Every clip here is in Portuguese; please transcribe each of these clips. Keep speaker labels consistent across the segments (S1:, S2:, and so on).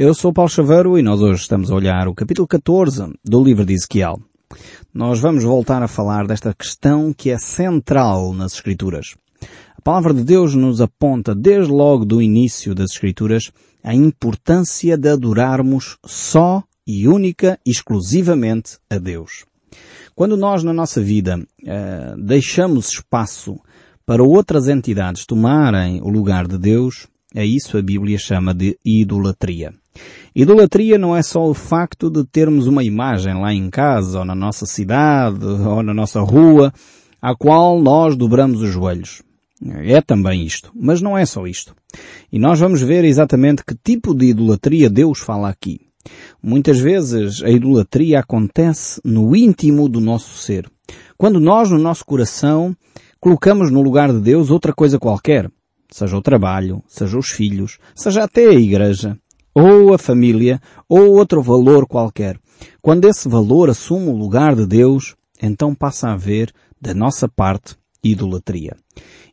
S1: Eu sou Paulo Chaveiro e nós hoje estamos a olhar o capítulo 14 do livro de Ezequiel. Nós vamos voltar a falar desta questão que é central nas Escrituras. A palavra de Deus nos aponta desde logo do início das Escrituras a importância de adorarmos só e única e exclusivamente a Deus. Quando nós na nossa vida uh, deixamos espaço para outras entidades tomarem o lugar de Deus, é isso a Bíblia chama de idolatria. Idolatria não é só o facto de termos uma imagem lá em casa, ou na nossa cidade, ou na nossa rua, à qual nós dobramos os joelhos. É também isto, mas não é só isto. E nós vamos ver exatamente que tipo de idolatria Deus fala aqui. Muitas vezes a idolatria acontece no íntimo do nosso ser. Quando nós, no nosso coração, colocamos no lugar de Deus outra coisa qualquer, seja o trabalho, seja os filhos, seja até a igreja, ou a família, ou outro valor qualquer. Quando esse valor assume o lugar de Deus, então passa a haver, da nossa parte, idolatria.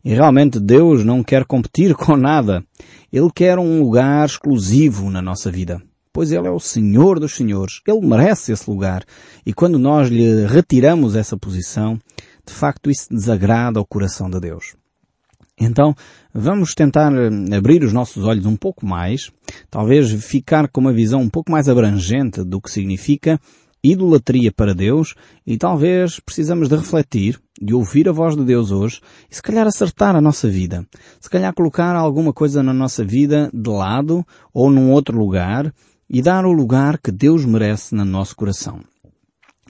S1: E realmente Deus não quer competir com nada. Ele quer um lugar exclusivo na nossa vida pois Ele é o Senhor dos Senhores. Ele merece esse lugar. E quando nós lhe retiramos essa posição, de facto isso desagrada ao coração de Deus. Então, vamos tentar eh, abrir os nossos olhos um pouco mais, talvez ficar com uma visão um pouco mais abrangente do que significa idolatria para Deus e talvez precisamos de refletir, de ouvir a voz de Deus hoje e se calhar acertar a nossa vida. Se calhar colocar alguma coisa na nossa vida de lado ou num outro lugar e dar o lugar que Deus merece no nosso coração.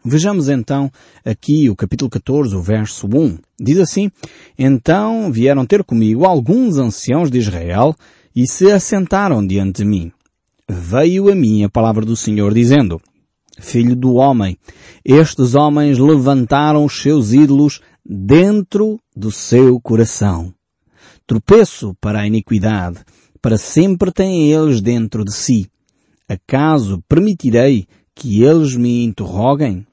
S1: Vejamos então aqui o capítulo 14, o verso 1. Diz assim, Então vieram ter comigo alguns anciãos de Israel e se assentaram diante de mim. Veio a mim a palavra do Senhor dizendo, Filho do homem, estes homens levantaram os seus ídolos dentro do seu coração. Tropeço para a iniquidade, para sempre têm eles dentro de si. Acaso permitirei que eles me interroguem?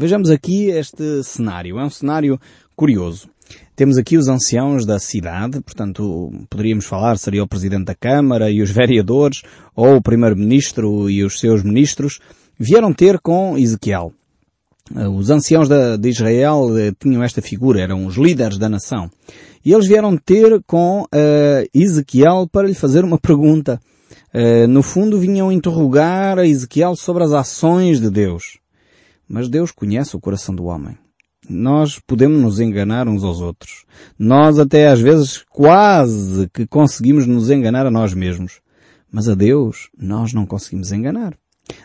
S1: Vejamos aqui este cenário. É um cenário curioso. Temos aqui os anciãos da cidade, portanto, poderíamos falar, seria o Presidente da Câmara e os vereadores, ou o Primeiro-Ministro e os seus ministros, vieram ter com Ezequiel. Os anciãos de Israel eh, tinham esta figura, eram os líderes da nação. E eles vieram ter com uh, Ezequiel para lhe fazer uma pergunta. Eh, no fundo vinham interrogar a Ezequiel sobre as ações de Deus. Mas Deus conhece o coração do homem. Nós podemos nos enganar uns aos outros. Nós até às vezes quase que conseguimos nos enganar a nós mesmos. Mas a Deus nós não conseguimos enganar.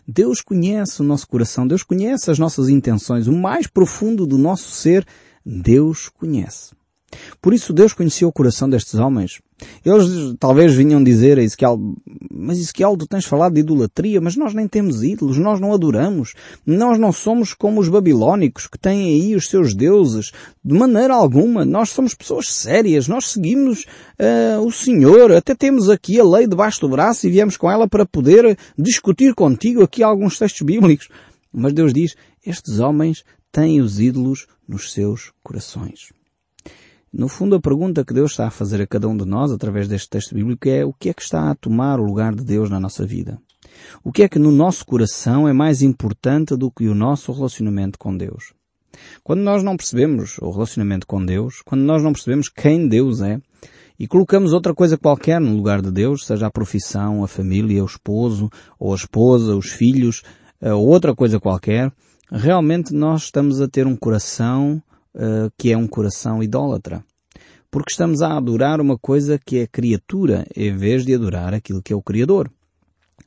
S1: Deus conhece o nosso coração, Deus conhece as nossas intenções, o mais profundo do nosso ser, Deus conhece. Por isso Deus conhecia o coração destes homens. Eles talvez vinham dizer a Ezequiel, mas Ezequiel, tu tens falado de idolatria, mas nós nem temos ídolos, nós não adoramos. Nós não somos como os babilónicos que têm aí os seus deuses. De maneira alguma. Nós somos pessoas sérias, nós seguimos uh, o Senhor. Até temos aqui a lei debaixo do braço e viemos com ela para poder discutir contigo aqui alguns textos bíblicos. Mas Deus diz, estes homens têm os ídolos nos seus corações. No fundo, a pergunta que Deus está a fazer a cada um de nós através deste texto bíblico é o que é que está a tomar o lugar de Deus na nossa vida? O que é que no nosso coração é mais importante do que o nosso relacionamento com Deus? Quando nós não percebemos o relacionamento com Deus, quando nós não percebemos quem Deus é, e colocamos outra coisa qualquer no lugar de Deus, seja a profissão, a família, o esposo, ou a esposa, os filhos, eh, ou outra coisa qualquer, realmente nós estamos a ter um coração uh, que é um coração idólatra. Porque estamos a adorar uma coisa que é criatura, em vez de adorar aquilo que é o Criador.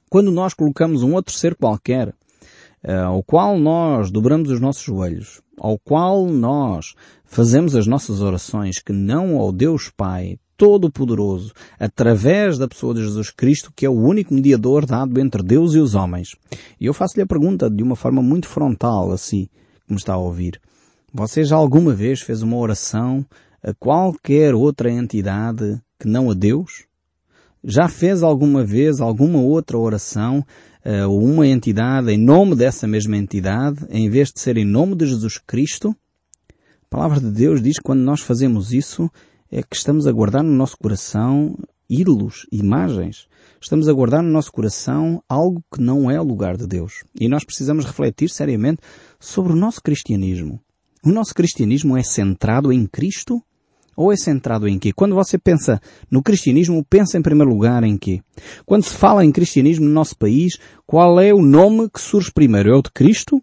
S1: Quando nós colocamos um outro ser qualquer, uh, ao qual nós dobramos os nossos joelhos, ao qual nós fazemos as nossas orações, que não ao Deus Pai Todo-Poderoso, através da pessoa de Jesus Cristo, que é o único mediador dado entre Deus e os homens. E eu faço-lhe a pergunta de uma forma muito frontal, assim, como está a ouvir. Você já alguma vez fez uma oração a qualquer outra entidade que não a Deus? Já fez alguma vez alguma outra oração a uma entidade em nome dessa mesma entidade, em vez de ser em nome de Jesus Cristo? A palavra de Deus diz que quando nós fazemos isso, é que estamos a guardar no nosso coração ídolos, imagens. estamos a guardar no nosso coração algo que não é o lugar de Deus. E nós precisamos refletir seriamente sobre o nosso cristianismo. O nosso cristianismo é centrado em Cristo ou é centrado em quê? Quando você pensa no cristianismo, pensa em primeiro lugar em quê? Quando se fala em cristianismo no nosso país, qual é o nome que surge primeiro? É o de Cristo?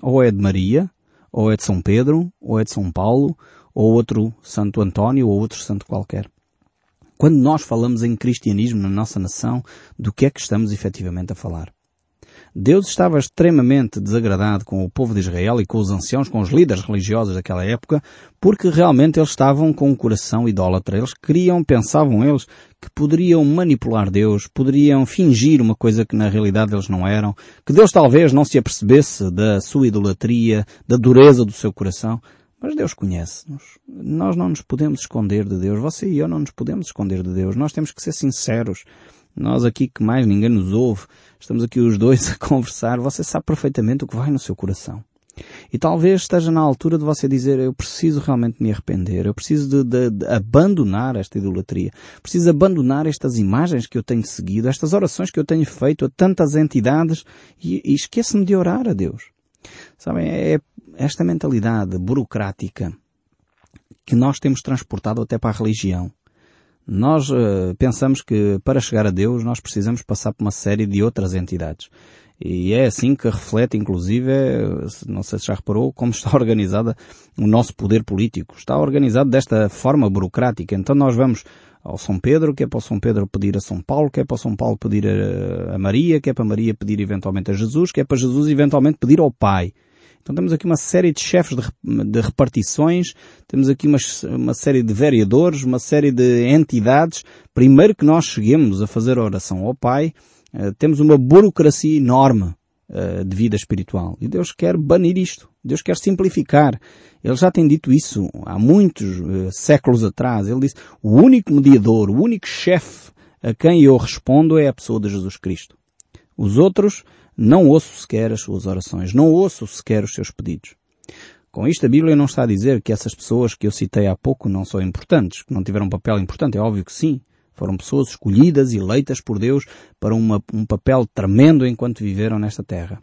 S1: Ou é de Maria? Ou é de São Pedro? Ou é de São Paulo? Ou outro Santo António? Ou outro santo qualquer? Quando nós falamos em cristianismo na nossa nação, do que é que estamos efetivamente a falar? Deus estava extremamente desagradado com o povo de Israel e com os anciãos, com os líderes religiosos daquela época, porque realmente eles estavam com um coração idólatra. Eles queriam, pensavam eles, que poderiam manipular Deus, poderiam fingir uma coisa que na realidade eles não eram, que Deus talvez não se apercebesse da sua idolatria, da dureza do seu coração. Mas Deus conhece-nos. Nós não nos podemos esconder de Deus. Você e eu não nos podemos esconder de Deus. Nós temos que ser sinceros. Nós aqui que mais ninguém nos ouve, estamos aqui os dois a conversar, você sabe perfeitamente o que vai no seu coração. E talvez esteja na altura de você dizer, eu preciso realmente me arrepender, eu preciso de, de, de, abandonar esta idolatria, preciso abandonar estas imagens que eu tenho seguido, estas orações que eu tenho feito a tantas entidades e, e esqueço-me de orar a Deus. Sabem, é esta mentalidade burocrática que nós temos transportado até para a religião. Nós uh, pensamos que para chegar a Deus nós precisamos passar por uma série de outras entidades. E é assim que reflete, inclusive, não sei se já reparou, como está organizada o nosso poder político. Está organizado desta forma burocrática. Então nós vamos ao São Pedro, que é para o São Pedro pedir a São Paulo, que é para o São Paulo pedir a, a Maria, que é para Maria pedir eventualmente a Jesus, que é para Jesus eventualmente pedir ao Pai. Então temos aqui uma série de chefes de, de repartições, temos aqui uma, uma, série de vereadores, uma série de entidades. Primeiro que nós cheguemos a fazer a oração ao Pai, uh, temos uma burocracia enorme uh, de vida espiritual. E Deus quer banir isto. Deus quer simplificar. Ele já tem dito isso há muitos uh, séculos atrás. Ele disse, o único mediador, o único chefe a quem eu respondo é a pessoa de Jesus Cristo. Os outros, não ouço sequer as suas orações, não ouço sequer os seus pedidos. Com isto a Bíblia não está a dizer que essas pessoas que eu citei há pouco não são importantes, que não tiveram um papel importante, é óbvio que sim. Foram pessoas escolhidas e eleitas por Deus para uma, um papel tremendo enquanto viveram nesta terra.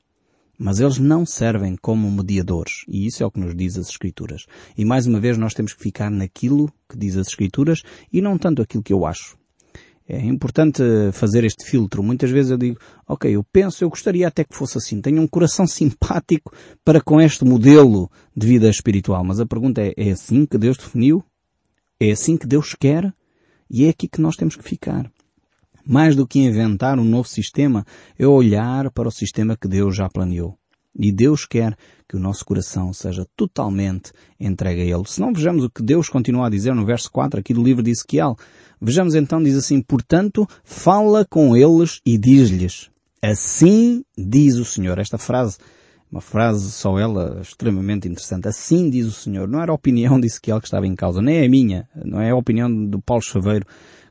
S1: Mas eles não servem como mediadores. E isso é o que nos diz as Escrituras. E mais uma vez nós temos que ficar naquilo que diz as Escrituras e não tanto aquilo que eu acho. É importante fazer este filtro. Muitas vezes eu digo, ok, eu penso, eu gostaria até que fosse assim. Tenho um coração simpático para com este modelo de vida espiritual. Mas a pergunta é, é assim que Deus definiu? É assim que Deus quer? E é aqui que nós temos que ficar. Mais do que inventar um novo sistema, é olhar para o sistema que Deus já planeou. E Deus quer que o nosso coração seja totalmente entregue a Ele. Se não vejamos o que Deus continua a dizer no verso 4 aqui do livro de Ezequiel. Vejamos então, diz assim, portanto, fala com eles e diz-lhes, assim diz o Senhor. Esta frase, uma frase só ela extremamente interessante. Assim diz o Senhor. Não era a opinião de Ezequiel que estava em causa, nem é a minha, não é a opinião do Paulo Chaveiro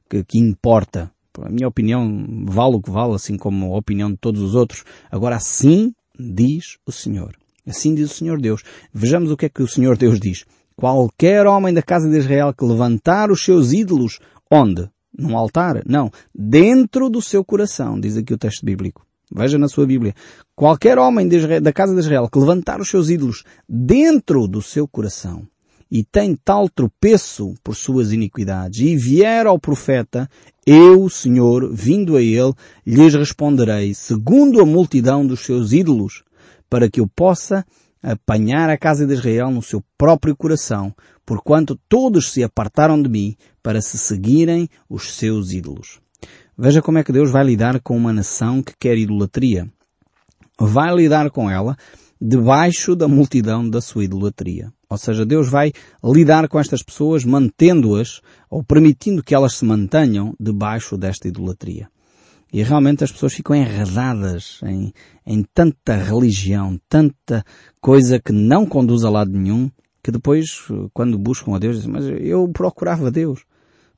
S1: que, que importa. A minha opinião vale o que vale, assim como a opinião de todos os outros. Agora, assim diz o Senhor. Assim diz o Senhor Deus. Vejamos o que é que o Senhor Deus diz. Qualquer homem da casa de Israel que levantar os seus ídolos, onde? Num altar? Não. Dentro do seu coração, diz aqui o texto bíblico. Veja na sua Bíblia. Qualquer homem Israel, da casa de Israel que levantar os seus ídolos dentro do seu coração e tem tal tropeço por suas iniquidades e vier ao profeta, eu, Senhor, vindo a ele, lhes responderei segundo a multidão dos seus ídolos, para que eu possa apanhar a casa de Israel no seu próprio coração, porquanto todos se apartaram de mim para se seguirem os seus ídolos. Veja como é que Deus vai lidar com uma nação que quer idolatria. Vai lidar com ela debaixo da multidão da sua idolatria. Ou seja, Deus vai lidar com estas pessoas mantendo-as ou permitindo que elas se mantenham debaixo desta idolatria. E realmente as pessoas ficam enredadas em, em tanta religião, tanta coisa que não conduz a lado nenhum, que depois, quando buscam a Deus, dizem, mas eu procurava Deus.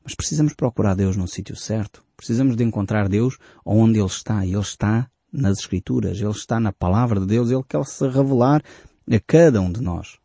S1: Mas precisamos procurar Deus no sítio certo. Precisamos de encontrar Deus onde Ele está. E Ele está nas Escrituras. Ele está na Palavra de Deus. Ele quer se revelar a cada um de nós.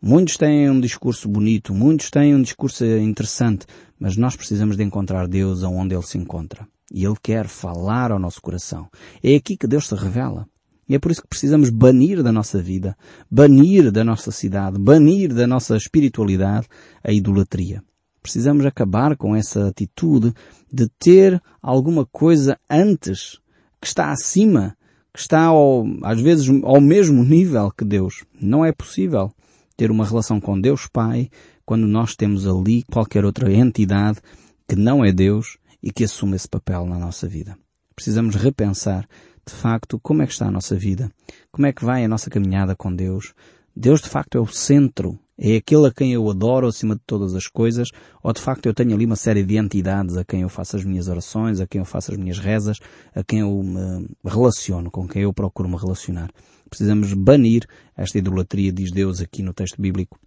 S1: Muitos têm um discurso bonito, muitos têm um discurso interessante, mas nós precisamos de encontrar Deus aonde Ele se encontra. E Ele quer falar ao nosso coração. É aqui que Deus se revela. E é por isso que precisamos banir da nossa vida, banir da nossa cidade, banir da nossa espiritualidade a idolatria. Precisamos acabar com essa atitude de ter alguma coisa antes que está acima, que está ao, às vezes ao mesmo nível que Deus. Não é possível ter uma relação com Deus Pai quando nós temos ali qualquer outra entidade que não é Deus e que assume esse papel na nossa vida. Precisamos repensar de facto, como é que está a nossa vida? Como é que vai a nossa caminhada com Deus? Deus de facto é o centro, é aquele a quem eu adoro acima de todas as coisas, ou de facto eu tenho ali uma série de entidades a quem eu faço as minhas orações, a quem eu faço as minhas rezas, a quem eu me relaciono, com quem eu procuro me relacionar. Precisamos banir esta idolatria, diz Deus aqui no texto bíblico.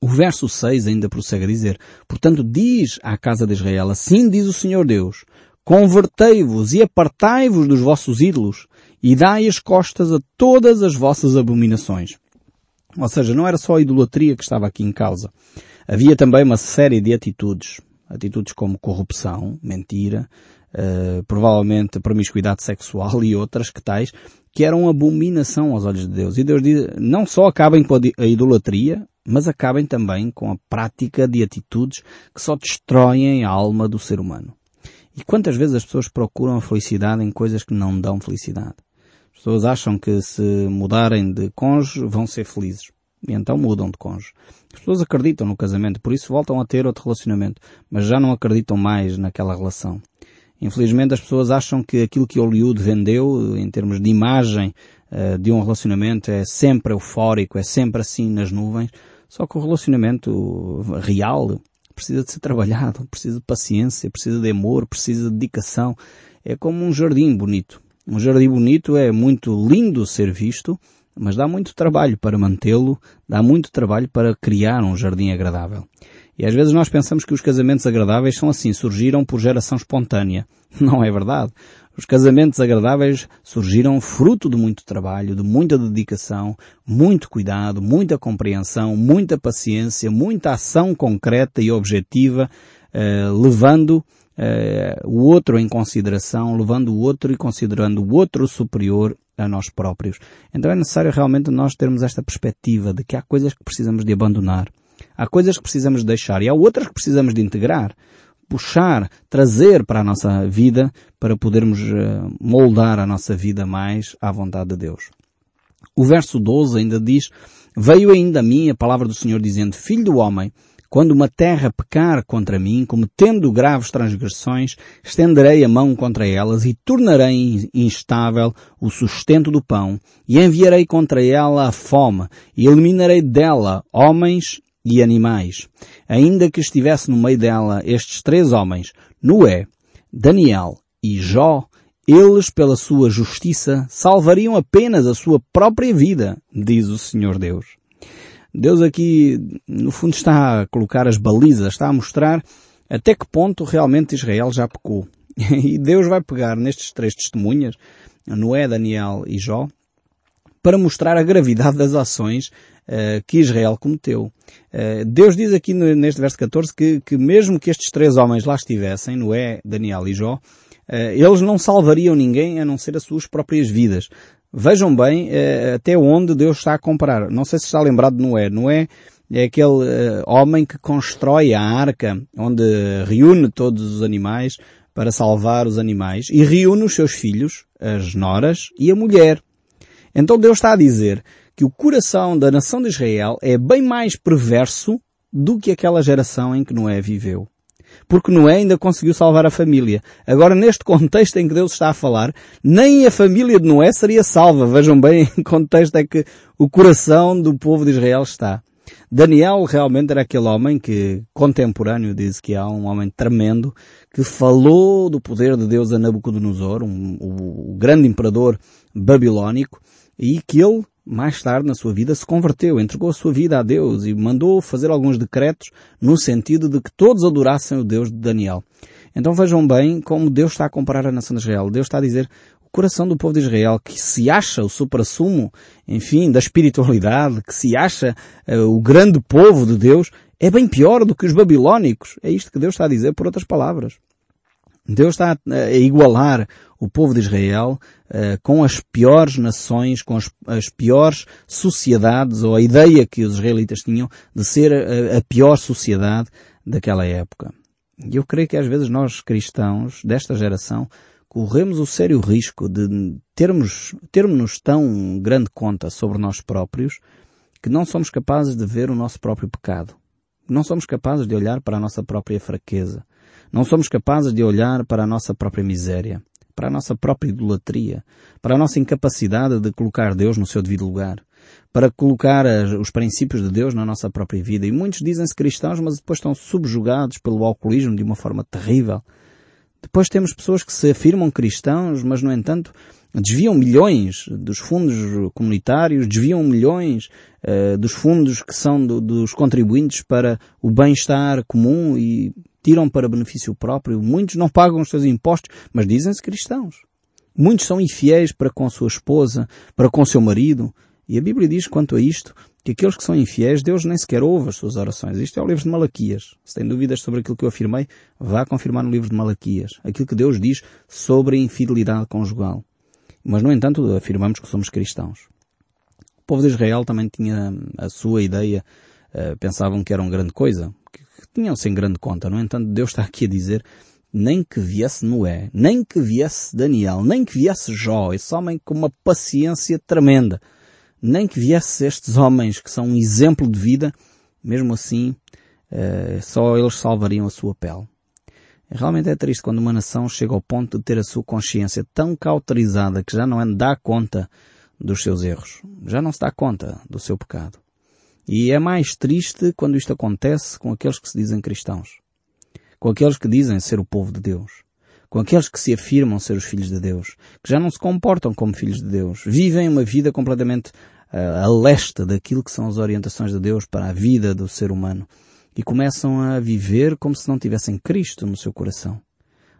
S1: O verso 6 ainda prossegue a dizer, portanto diz à casa de Israel, assim diz o Senhor Deus, Convertei-vos e apartai-vos dos vossos ídolos e dai as costas a todas as vossas abominações. Ou seja, não era só a idolatria que estava aqui em causa. Havia também uma série de atitudes. Atitudes como corrupção, mentira, uh, provavelmente promiscuidade sexual e outras que tais, que eram abominação aos olhos de Deus. E Deus diz, não só acabem com a idolatria, mas acabem também com a prática de atitudes que só destroem a alma do ser humano. E quantas vezes as pessoas procuram a felicidade em coisas que não dão felicidade? As pessoas acham que se mudarem de cônjuge vão ser felizes. E então mudam de cônjuge. As pessoas acreditam no casamento, por isso voltam a ter outro relacionamento, mas já não acreditam mais naquela relação. Infelizmente as pessoas acham que aquilo que Hollywood vendeu, em termos de imagem uh, de um relacionamento, é sempre eufórico, é sempre assim nas nuvens, só que o relacionamento real, precisa de ser trabalhado, precisa de paciência, precisa de amor, precisa de dedicação. É como um jardim bonito. Um jardim bonito é muito lindo ser visto, mas dá muito trabalho para mantê-lo, dá muito trabalho para criar um jardim agradável. E às vezes nós pensamos que os casamentos agradáveis são assim, surgiram por geração espontânea. Não é verdade. Os casamentos agradáveis surgiram fruto de muito trabalho, de muita dedicação, muito cuidado, muita compreensão, muita paciência, muita ação concreta e objetiva, eh, levando eh, o outro em consideração, levando o outro e considerando o outro superior a nós próprios. Então é necessário realmente nós termos esta perspectiva de que há coisas que precisamos de abandonar, há coisas que precisamos de deixar e há outras que precisamos de integrar puxar, trazer para a nossa vida para podermos eh, moldar a nossa vida mais à vontade de Deus. O verso 12 ainda diz, Veio ainda a mim a palavra do Senhor dizendo, Filho do homem, quando uma terra pecar contra mim, cometendo graves transgressões, estenderei a mão contra elas e tornarei instável o sustento do pão, e enviarei contra ela a fome, e eliminarei dela homens e animais. Ainda que estivesse no meio dela estes três homens, Noé, Daniel e Jó, eles, pela sua justiça, salvariam apenas a sua própria vida, diz o Senhor Deus. Deus aqui, no fundo, está a colocar as balizas, está a mostrar até que ponto realmente Israel já pecou. E Deus vai pegar nestes três testemunhas, Noé, Daniel e Jó, para mostrar a gravidade das ações uh, que Israel cometeu. Uh, Deus diz aqui no, neste verso 14 que, que mesmo que estes três homens lá estivessem, Noé, Daniel e Jó, uh, eles não salvariam ninguém a não ser as suas próprias vidas. Vejam bem até onde Deus está a comparar. Não sei se está lembrado de Noé. Noé é aquele homem que constrói a arca, onde reúne todos os animais para salvar os animais e reúne os seus filhos, as noras e a mulher. Então Deus está a dizer que o coração da nação de Israel é bem mais perverso do que aquela geração em que Noé viveu. Porque Noé ainda conseguiu salvar a família. Agora, neste contexto em que Deus está a falar, nem a família de Noé seria salva. Vejam bem em que contexto é que o coração do povo de Israel está. Daniel realmente era aquele homem que, contemporâneo de Ezequiel, um homem tremendo, que falou do poder de Deus a Nabucodonosor, um, o, o grande imperador babilónico, e que ele mais tarde na sua vida se converteu, entregou a sua vida a Deus e mandou fazer alguns decretos no sentido de que todos adorassem o Deus de Daniel. Então vejam bem como Deus está a comparar a nação de Israel. Deus está a dizer o coração do povo de Israel que se acha o supra-sumo, enfim, da espiritualidade, que se acha uh, o grande povo de Deus, é bem pior do que os babilónicos. É isto que Deus está a dizer por outras palavras. Deus está a igualar o povo de Israel uh, com as piores nações, com as, piores sociedades, ou a ideia que os israelitas tinham de ser a, a pior sociedade daquela época. E eu creio que às vezes nós cristãos desta geração corremos o sério risco de termos, termos tão grande conta sobre nós próprios que não somos capazes de ver o nosso próprio pecado. Não somos capazes de olhar para a nossa própria fraqueza. Não somos capazes de olhar para a nossa própria miséria, para a nossa própria idolatria, para a nossa incapacidade de colocar Deus no seu devido lugar, para colocar os princípios de Deus na nossa própria vida. E muitos dizem-se cristãos, mas depois estão subjugados pelo alcoolismo de uma forma terrível. Depois temos pessoas que se afirmam cristãos, mas no entanto desviam milhões dos fundos comunitários, desviam milhões uh, dos fundos que são do, dos contribuintes para o bem-estar comum e tiram para benefício próprio. Muitos não pagam os seus impostos, mas dizem-se cristãos. Muitos são infiéis para com sua esposa, para com seu marido. E a Bíblia diz quanto a isto, que aqueles que são infiéis, Deus nem sequer ouve as suas orações. Isto é o livro de Malaquias. Se tem dúvidas sobre aquilo que eu afirmei, vá confirmar no livro de Malaquias. Aquilo que Deus diz sobre a infidelidade conjugal. Mas, no entanto, afirmamos que somos cristãos. O povo de Israel também tinha a sua ideia, uh, pensavam que era uma grande coisa, tinham-se grande conta. No entanto, Deus está aqui a dizer nem que viesse Noé, nem que viesse Daniel, nem que viesse Jó, esse homem com uma paciência tremenda, nem que viesse estes homens que são um exemplo de vida, mesmo assim, uh, só eles salvariam a sua pele. Realmente é triste quando uma nação chega ao ponto de ter a sua consciência tão cauterizada que já não dá conta dos seus erros. Já não se dá conta do seu pecado. E é mais triste quando isto acontece com aqueles que se dizem cristãos. Com aqueles que dizem ser o povo de Deus. Com aqueles que se afirmam ser os filhos de Deus. Que já não se comportam como filhos de Deus. Vivem uma vida completamente uh, a leste daquilo que são as orientações de Deus para a vida do ser humano e começam a viver como se não tivessem Cristo no seu coração.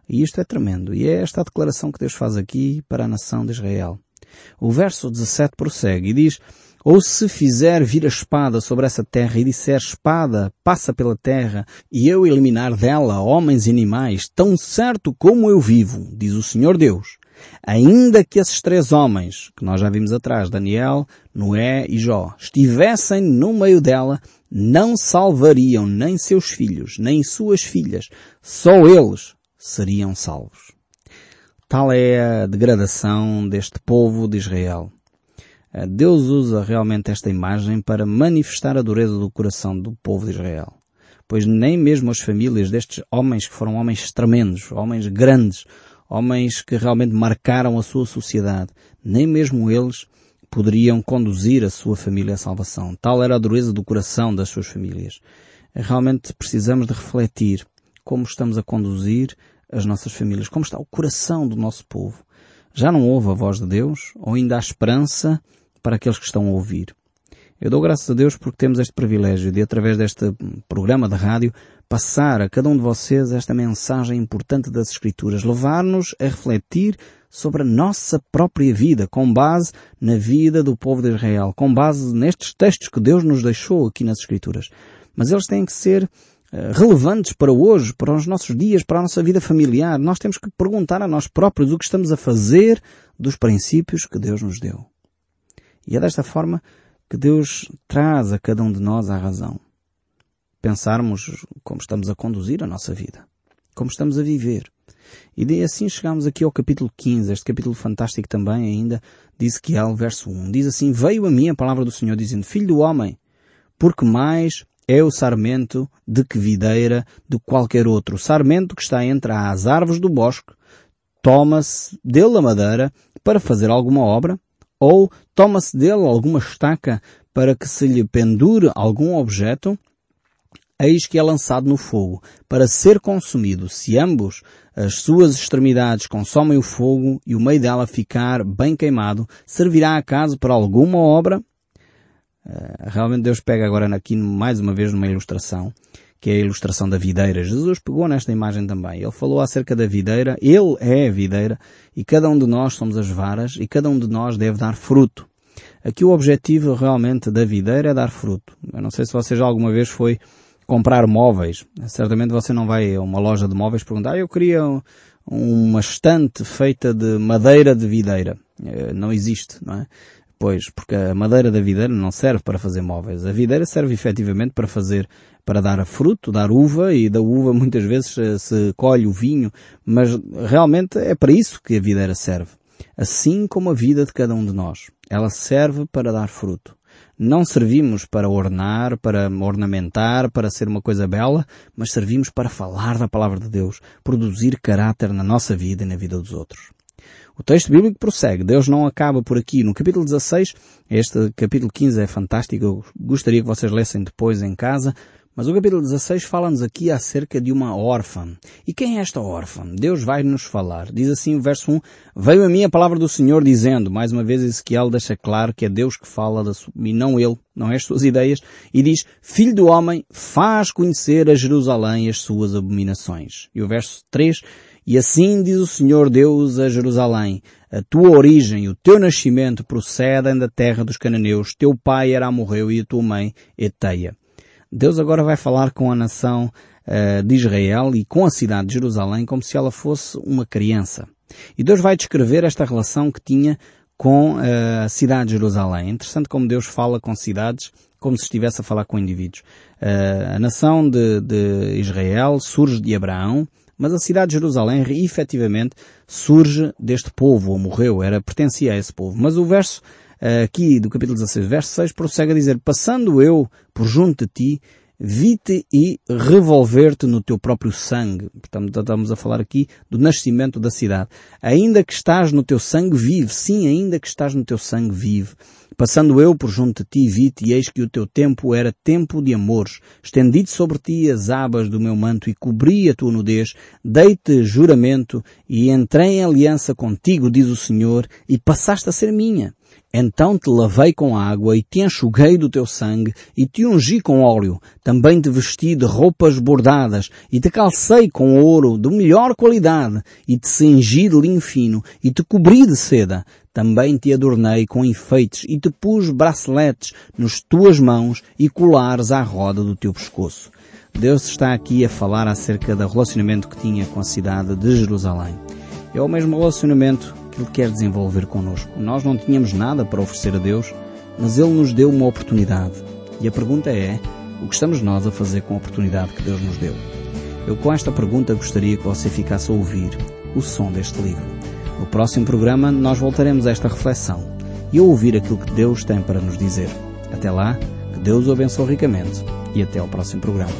S1: E isto é tremendo. E é esta a declaração que Deus faz aqui para a nação de Israel. O verso 17 prossegue e diz, ou se fizer vir a espada sobre essa terra e disser espada passa pela terra e eu eliminar dela homens e animais, tão certo como eu vivo, diz o Senhor Deus, ainda que esses três homens, que nós já vimos atrás, Daniel, Noé e Jó, estivessem no meio dela, não salvariam nem seus filhos, nem suas filhas. Só eles seriam salvos. Tal é a degradação deste povo de Israel. Eh, Deus usa realmente esta imagem para manifestar a dureza do coração do povo de Israel. Pois nem mesmo as famílias destes homens que foram homens tremendos, homens grandes, homens que realmente marcaram a sua sociedade, nem mesmo eles poderiam conduzir a sua família à salvação. Tal era a dureza do coração das suas famílias. Realmente precisamos de refletir como estamos a conduzir as nossas famílias, como está o coração do nosso povo. Já não ouve a voz de Deus ou ainda há esperança para aqueles que estão a ouvir? Eu dou graças a Deus porque temos este privilégio de, através deste programa de rádio, passar a cada um de vocês esta mensagem importante das Escrituras, levar-nos a refletir sobre a nossa própria vida, com base na vida do povo de Israel, com base nestes textos que Deus nos deixou aqui nas Escrituras. Mas eles têm que ser relevantes para hoje, para os nossos dias, para a nossa vida familiar. Nós temos que perguntar a nós próprios o que estamos a fazer dos princípios que Deus nos deu. E é desta forma que Deus traz a cada um de nós a razão. Pensarmos como estamos a conduzir a nossa vida, como estamos a viver. E assim chegamos aqui ao capítulo 15, este capítulo fantástico também ainda, diz que há o verso 1. Diz assim, veio a mim a palavra do Senhor dizendo, Filho do homem, porque mais é o sarmento de que videira de qualquer outro. O sarmento que está entre as árvores do bosque, toma-se dele a madeira para fazer alguma obra, ou toma-se dele alguma estaca para que se lhe pendure algum objeto, eis que é lançado no fogo, para ser consumido. Se ambos as suas extremidades consomem o fogo e o meio dela ficar bem queimado, servirá acaso para alguma obra? Uh, realmente Deus pega agora aqui mais uma vez numa ilustração que é a ilustração da videira. Jesus pegou nesta imagem também. Ele falou acerca da videira. Ele é a videira e cada um de nós somos as varas e cada um de nós deve dar fruto. Aqui o objetivo realmente da videira é dar fruto. Eu não sei se você já alguma vez foi comprar móveis. Certamente você não vai a uma loja de móveis perguntar, ah, eu queria uma estante feita de madeira de videira. Eh, não existe, não é? Pois, porque a madeira da videira não serve para fazer móveis. A videira serve efetivamente para fazer, para dar fruto, dar uva, e da uva muitas vezes eh, se colhe o vinho, mas realmente é para isso que a videira serve. Assim como a vida de cada um de nós. Ela serve para dar fruto. Não servimos para ornar, para ornamentar, para ser uma coisa bela, mas servimos para falar da palavra de Deus, produzir caráter na nossa vida e na vida dos outros. O texto bíblico prossegue. Deus não acaba por aqui. No capítulo 16, este capítulo 15 é fantástico. Eu gostaria que vocês lessem depois em casa. Mas o capítulo 16 fala-nos aqui acerca de uma órfã. E quem é esta órfã? Deus vai nos falar. Diz assim o verso 1, Veio a mim a palavra do Senhor dizendo, mais uma vez Ezequiel deixa claro que é Deus que fala e não ele, não é as suas ideias, e diz, Filho do homem, faz conhecer a Jerusalém as suas abominações. E o verso 3, E assim diz o Senhor Deus a Jerusalém, a tua origem, o teu nascimento procedem da terra dos cananeus, teu pai era Amorreu e a tua mãe Eteia. Deus agora vai falar com a nação uh, de Israel e com a cidade de Jerusalém como se ela fosse uma criança. E Deus vai descrever esta relação que tinha com uh, a cidade de Jerusalém. É interessante como Deus fala com cidades como se estivesse a falar com indivíduos. Uh, a nação de, de Israel surge de Abraão, mas a cidade de Jerusalém efetivamente surge deste povo, ou morreu, era, pertencia a esse povo. Mas o verso aqui do capítulo 16, verso 6, prossegue a dizer, passando eu por junto de ti, vi-te e revolver-te no teu próprio sangue. Portanto, estamos a falar aqui do nascimento da cidade. Ainda que estás no teu sangue, vive. Sim, ainda que estás no teu sangue, vive. Passando eu por junto de ti, vi-te, e eis que o teu tempo era tempo de amores. Estendi sobre ti as abas do meu manto e cobri a tua nudez. Dei-te juramento e entrei em aliança contigo, diz o Senhor, e passaste a ser minha. Então te lavei com água e te enxuguei do teu sangue e te ungi com óleo. Também te vesti de roupas bordadas e te calcei com ouro de melhor qualidade e te cingi de linho fino e te cobri de seda. Também te adornei com enfeites e te pus braceletes nas tuas mãos e colares à roda do teu pescoço. Deus está aqui a falar acerca do relacionamento que tinha com a cidade de Jerusalém. É o mesmo relacionamento que Ele quer desenvolver connosco. Nós não tínhamos nada para oferecer a Deus, mas Ele nos deu uma oportunidade. E a pergunta é, o que estamos nós a fazer com a oportunidade que Deus nos deu? Eu com esta pergunta gostaria que você ficasse a ouvir o som deste livro. No próximo programa nós voltaremos a esta reflexão e a ouvir aquilo que Deus tem para nos dizer. Até lá, que Deus o abençoe ricamente e até ao próximo programa.